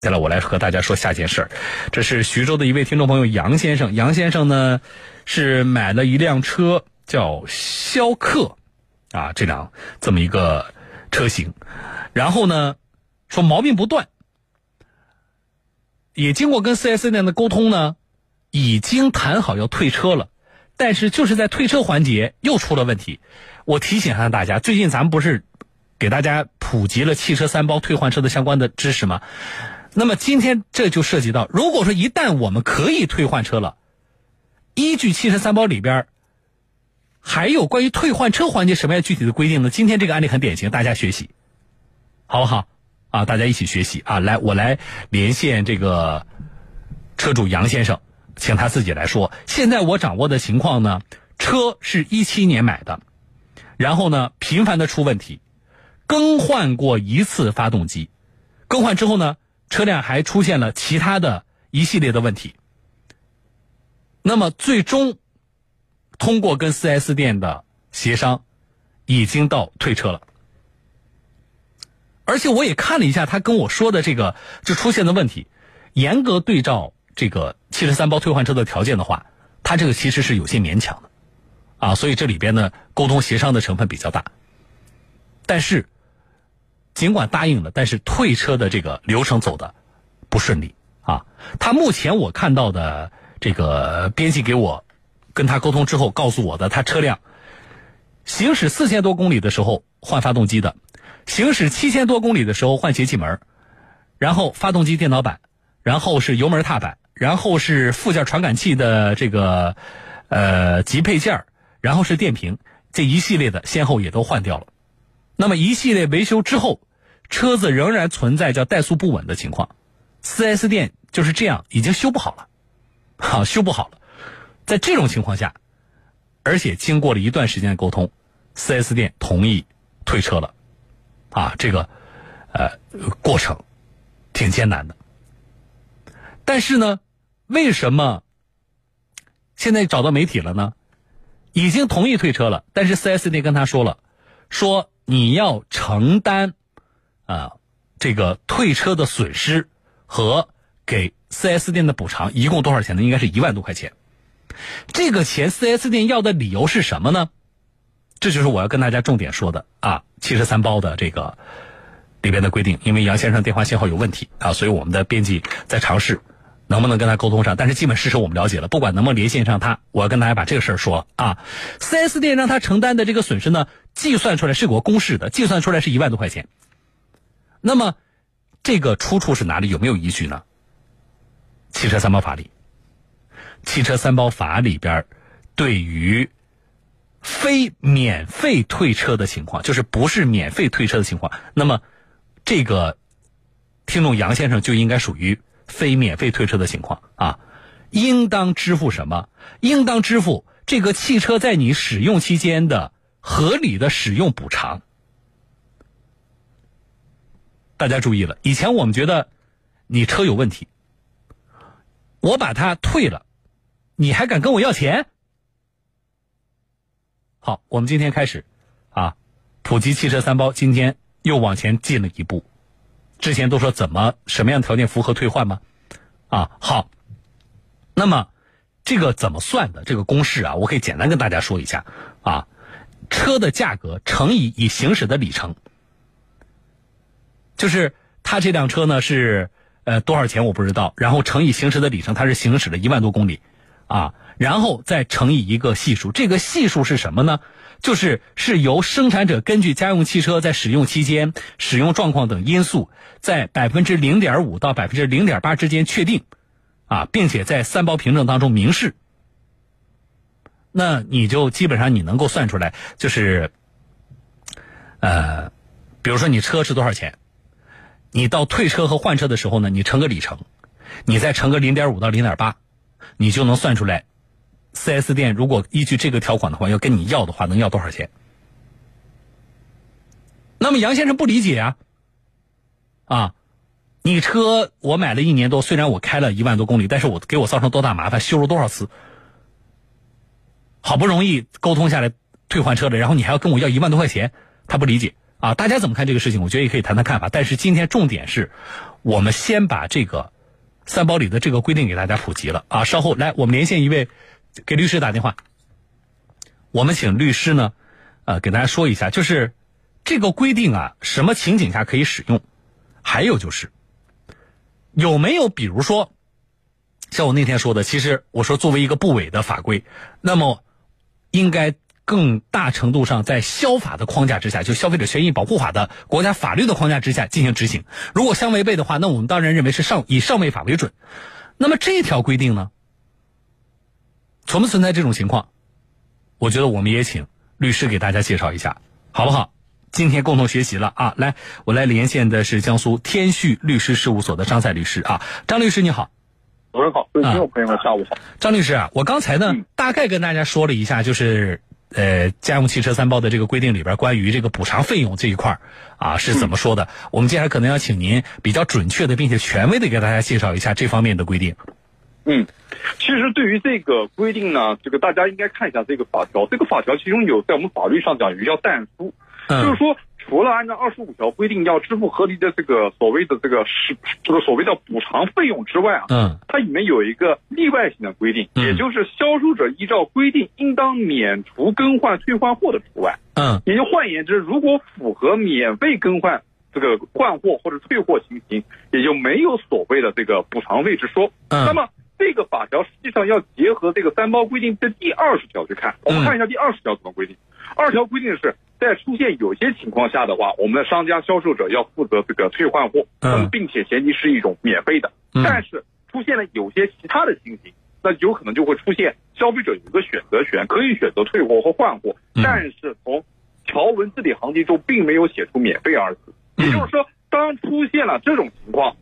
接下来我来和大家说下件事儿，这是徐州的一位听众朋友杨先生。杨先生呢是买了一辆车，叫逍客，啊，这辆这么一个车型，然后呢说毛病不断，也经过跟 4S 店的沟通呢，已经谈好要退车了，但是就是在退车环节又出了问题。我提醒一下大家，最近咱们不是给大家普及了汽车三包退换车的相关的知识吗？那么今天这就涉及到，如果说一旦我们可以退换车了，依据汽车三包里边还有关于退换车环节什么样具体的规定呢？今天这个案例很典型，大家学习，好不好？啊，大家一起学习啊！来，我来连线这个车主杨先生，请他自己来说。现在我掌握的情况呢，车是一七年买的，然后呢频繁的出问题，更换过一次发动机，更换之后呢。车辆还出现了其他的一系列的问题，那么最终通过跟 4S 店的协商，已经到退车了。而且我也看了一下他跟我说的这个就出现的问题，严格对照这个七十三包退换车的条件的话，他这个其实是有些勉强的，啊，所以这里边呢沟通协商的成分比较大，但是。尽管答应了，但是退车的这个流程走的不顺利啊。他目前我看到的这个编辑给我跟他沟通之后告诉我的，他车辆行驶四千多公里的时候换发动机的，行驶七千多公里的时候换节气门，然后发动机电脑板，然后是油门踏板，然后是附件传感器的这个呃及配件然后是电瓶，这一系列的先后也都换掉了。那么一系列维修之后，车子仍然存在叫怠速不稳的情况，4S 店就是这样，已经修不好了，好修不好了。在这种情况下，而且经过了一段时间的沟通，4S 店同意退车了，啊，这个呃过程挺艰难的。但是呢，为什么现在找到媒体了呢？已经同意退车了，但是 4S 店跟他说了，说。你要承担，啊，这个退车的损失和给 4S 店的补偿，一共多少钱呢？应该是一万多块钱。这个钱 4S 店要的理由是什么呢？这就是我要跟大家重点说的啊，汽车三包的这个里边的规定。因为杨先生电话信号有问题啊，所以我们的编辑在尝试。能不能跟他沟通上？但是基本事实我们了解了，不管能不能连线上他，我要跟大家把这个事儿说啊。4S 店让他承担的这个损失呢，计算出来是有个公式的，计算出来是一万多块钱。那么，这个出处是哪里？有没有依据呢？汽车三包法里，汽车三包法里边对于非免费退车的情况，就是不是免费退车的情况，那么这个听众杨先生就应该属于。非免费退车的情况啊，应当支付什么？应当支付这个汽车在你使用期间的合理的使用补偿。大家注意了，以前我们觉得你车有问题，我把它退了，你还敢跟我要钱？好，我们今天开始啊，普及汽车三包，今天又往前进了一步。之前都说怎么什么样条件符合退换吗？啊，好，那么这个怎么算的？这个公式啊，我可以简单跟大家说一下啊，车的价格乘以已行驶的里程，就是他这辆车呢是呃多少钱我不知道，然后乘以行驶的里程，它是行驶了一万多公里啊，然后再乘以一个系数，这个系数是什么呢？就是是由生产者根据家用汽车在使用期间使用状况等因素，在百分之零点五到百分之零点八之间确定，啊，并且在三包凭证当中明示。那你就基本上你能够算出来，就是，呃，比如说你车是多少钱，你到退车和换车的时候呢，你乘个里程，你再乘个零点五到零点八，你就能算出来。4S 店如果依据这个条款的话，要跟你要的话，能要多少钱？那么杨先生不理解啊，啊，你车我买了一年多，虽然我开了一万多公里，但是我给我造成多大麻烦，修了多少次？好不容易沟通下来退换车了，然后你还要跟我要一万多块钱，他不理解啊，大家怎么看这个事情？我觉得也可以谈谈看法。但是今天重点是，我们先把这个三包里的这个规定给大家普及了啊。稍后来，我们连线一位给律师打电话，我们请律师呢，呃，给大家说一下，就是这个规定啊，什么情景下可以使用？还有就是有没有比如说，像我那天说的，其实我说作为一个部委的法规，那么应该。更大程度上在消法的框架之下，就消费者权益保护法的国家法律的框架之下进行执行。如果相违背的话，那我们当然认为是上以上位法为准。那么这条规定呢，存不存在这种情况？我觉得我们也请律师给大家介绍一下，好不好？今天共同学习了啊！来，我来连线的是江苏天旭律师事务所的张赛律师啊，张律师你好。主任好，各位听众朋友们下午好。张律师啊，我刚才呢大概跟大家说了一下，就是。呃，家用汽车三包的这个规定里边，关于这个补偿费用这一块啊是怎么说的？我们接下来可能要请您比较准确的，并且权威的给大家介绍一下这方面的规定。嗯，其实对于这个规定呢，这个大家应该看一下这个法条。这个法条其中有在我们法律上讲，有叫但书，就是说。除了按照二十五条规定要支付合理的这个所谓的这个是这个所谓的补偿费用之外啊，嗯，它里面有一个例外性的规定，也就是销售者依照规定应当免除更换退换货的除外，嗯，也就换言之，如果符合免费更换这个换货或者退货情形，也就没有所谓的这个补偿费之说。嗯，那么这个法条实际上要结合这个三包规定的第二十条去看，我们看一下第二十条怎么规定。二条规定是。在出现有些情况下的话，我们的商家、销售者要负责这个退换货，嗯，并且前提是一种免费的。但是出现了有些其他的情形，那有可能就会出现消费者有一个选择权，可以选择退货或换货，但是从条文字里行间中并没有写出免费二字。也就是说，当出现了这种情况，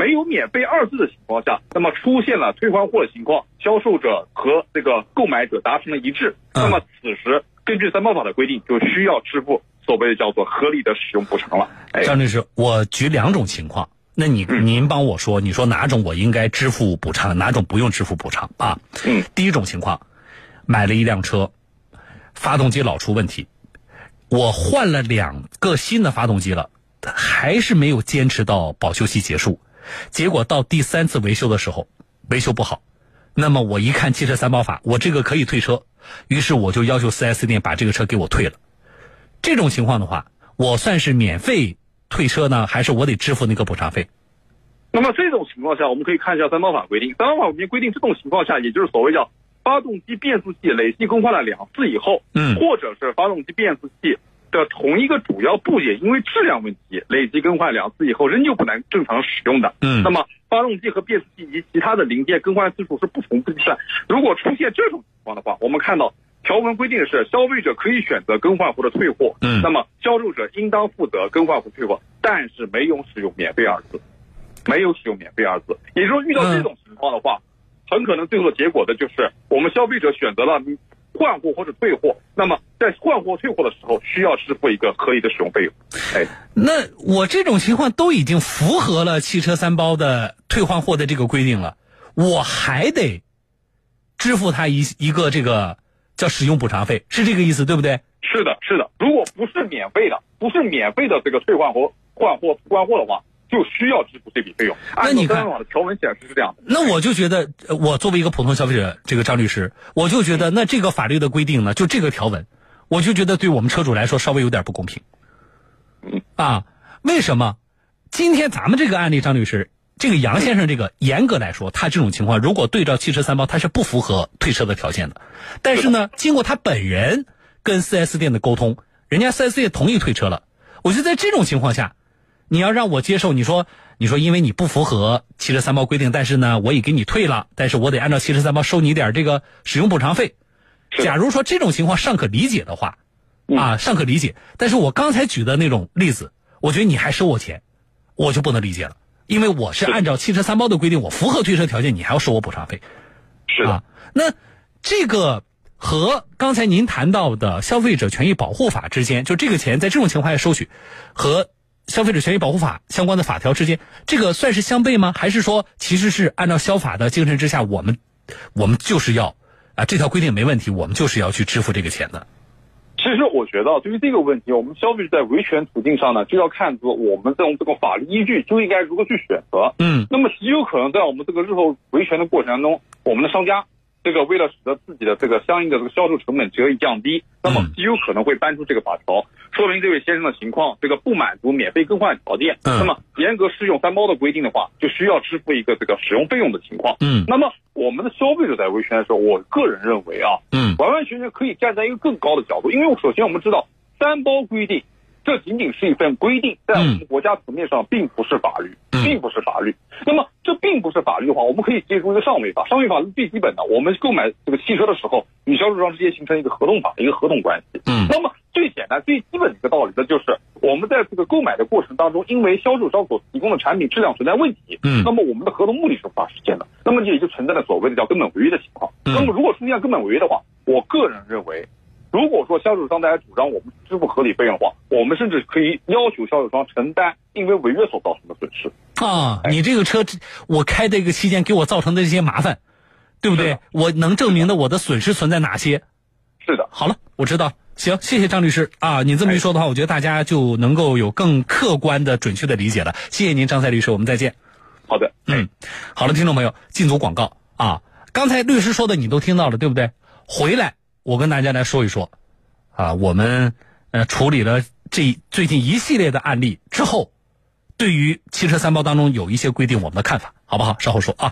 没有免费二字的情况下，那么出现了退换货的情况，销售者和这个购买者达成了一致，那么此时。根据三包法的规定，就需要支付所谓的叫做合理的使用补偿了。张律师，我举两种情况，那你您帮我说，你说哪种我应该支付补偿，哪种不用支付补偿啊？嗯，第一种情况，买了一辆车，发动机老出问题，我换了两个新的发动机了，还是没有坚持到保修期结束，结果到第三次维修的时候，维修不好。那么我一看汽车三包法，我这个可以退车，于是我就要求 4S 店把这个车给我退了。这种情况的话，我算是免费退车呢，还是我得支付那个补偿费？那么这种情况下，我们可以看一下三包法规定。三包法里面规定，这种情况下，也就是所谓叫发动机变速器累计更换了两次以后，嗯，或者是发动机变速器。的同一个主要部件，因为质量问题累计更换两次以后，仍旧不能正常使用的。嗯，那么发动机和变速器以及其他的零件更换次数是不同计算。如果出现这种情况的话，我们看到条文规定是消费者可以选择更换或者退货。嗯，那么销售者应当负责更换或退货，但是没有使用免费二字，没有使用免费二字。也就是说，遇到这种情况的话，很可能最后的结果的就是我们消费者选择了。换货或者退货，那么在换货退货的时候，需要支付一个合理的使用费用。哎，那我这种情况都已经符合了汽车三包的退换货的这个规定了，我还得支付他一一个这个叫使用补偿费，是这个意思对不对？是的，是的。如果不是免费的，不是免费的这个退换货换货换货的话。就需要支付这笔费用。那你看，的条文显示是这样的。那我就觉得，我作为一个普通消费者，这个张律师，我就觉得，那这个法律的规定呢，就这个条文，我就觉得对我们车主来说稍微有点不公平。嗯啊，为什么？今天咱们这个案例，张律师，这个杨先生，这个严格来说，他这种情况，如果对照汽车三包，他是不符合退车的条件的。但是呢，经过他本人跟 4S 店的沟通，人家 4S 店同意退车了。我觉得在这种情况下。你要让我接受，你说，你说，因为你不符合汽车三包规定，但是呢，我已给你退了，但是我得按照汽车三包收你点这个使用补偿费。假如说这种情况尚可理解的话，啊，尚可理解。但是我刚才举的那种例子，我觉得你还收我钱，我就不能理解了，因为我是按照汽车三包的规定，我符合退车条件，你还要收我补偿费，是啊。那这个和刚才您谈到的消费者权益保护法之间，就这个钱在这种情况下收取，和。消费者权益保护法相关的法条之间，这个算是相悖吗？还是说其实是按照消法的精神之下，我们我们就是要啊这条规定没问题，我们就是要去支付这个钱的。其实我觉得，对于这个问题，我们消费者在维权途径上呢，就要看出我们这种这个法律依据，就应该如何去选择。嗯，那么极有可能在我们这个日后维权的过程当中，我们的商家。这个为了使得自己的这个相应的这个销售成本得以降低，那么极有可能会搬出这个法条，说明这位先生的情况，这个不满足免费更换条件。嗯。那么严格适用三包的规定的话，就需要支付一个这个使用费用的情况。嗯。那么我们的消费者在维权的时候，我个人认为啊，嗯，完完全全可以站在一个更高的角度，因为首先我们知道三包规定。这仅仅是一份规定，在我们国家层面上并不是法律，并不是法律。那么这并不是法律的话，我们可以借助一个上位法。上位法是最基本的，我们购买这个汽车的时候，与销售商之间形成一个合同法，一个合同关系。嗯。那么最简单、最基本的一个道理呢，就是我们在这个购买的过程当中，因为销售商所提供的产品质量存在问题，嗯。那么我们的合同目的是无法实现的，那么也就存在了所谓的叫根本违约的情况。嗯。那么如果出现根本违约的话，我个人认为。如果说销售商大家主张我们支付合理费用的话，我们甚至可以要求销售商承担因为违约所造成的损失。啊，你这个车我开这个期间给我造成的这些麻烦，对不对？我能证明的我的损失存在哪些？是的。好了，我知道。行，谢谢张律师啊，你这么一说的话，我觉得大家就能够有更客观的、准确的理解了。谢谢您，张赛律师，我们再见。好的，嗯，好了，听众朋友，进组广告啊。刚才律师说的你都听到了，对不对？回来。我跟大家来说一说，啊，我们呃处理了这最近一系列的案例之后，对于汽车三包当中有一些规定，我们的看法，好不好？稍后说啊。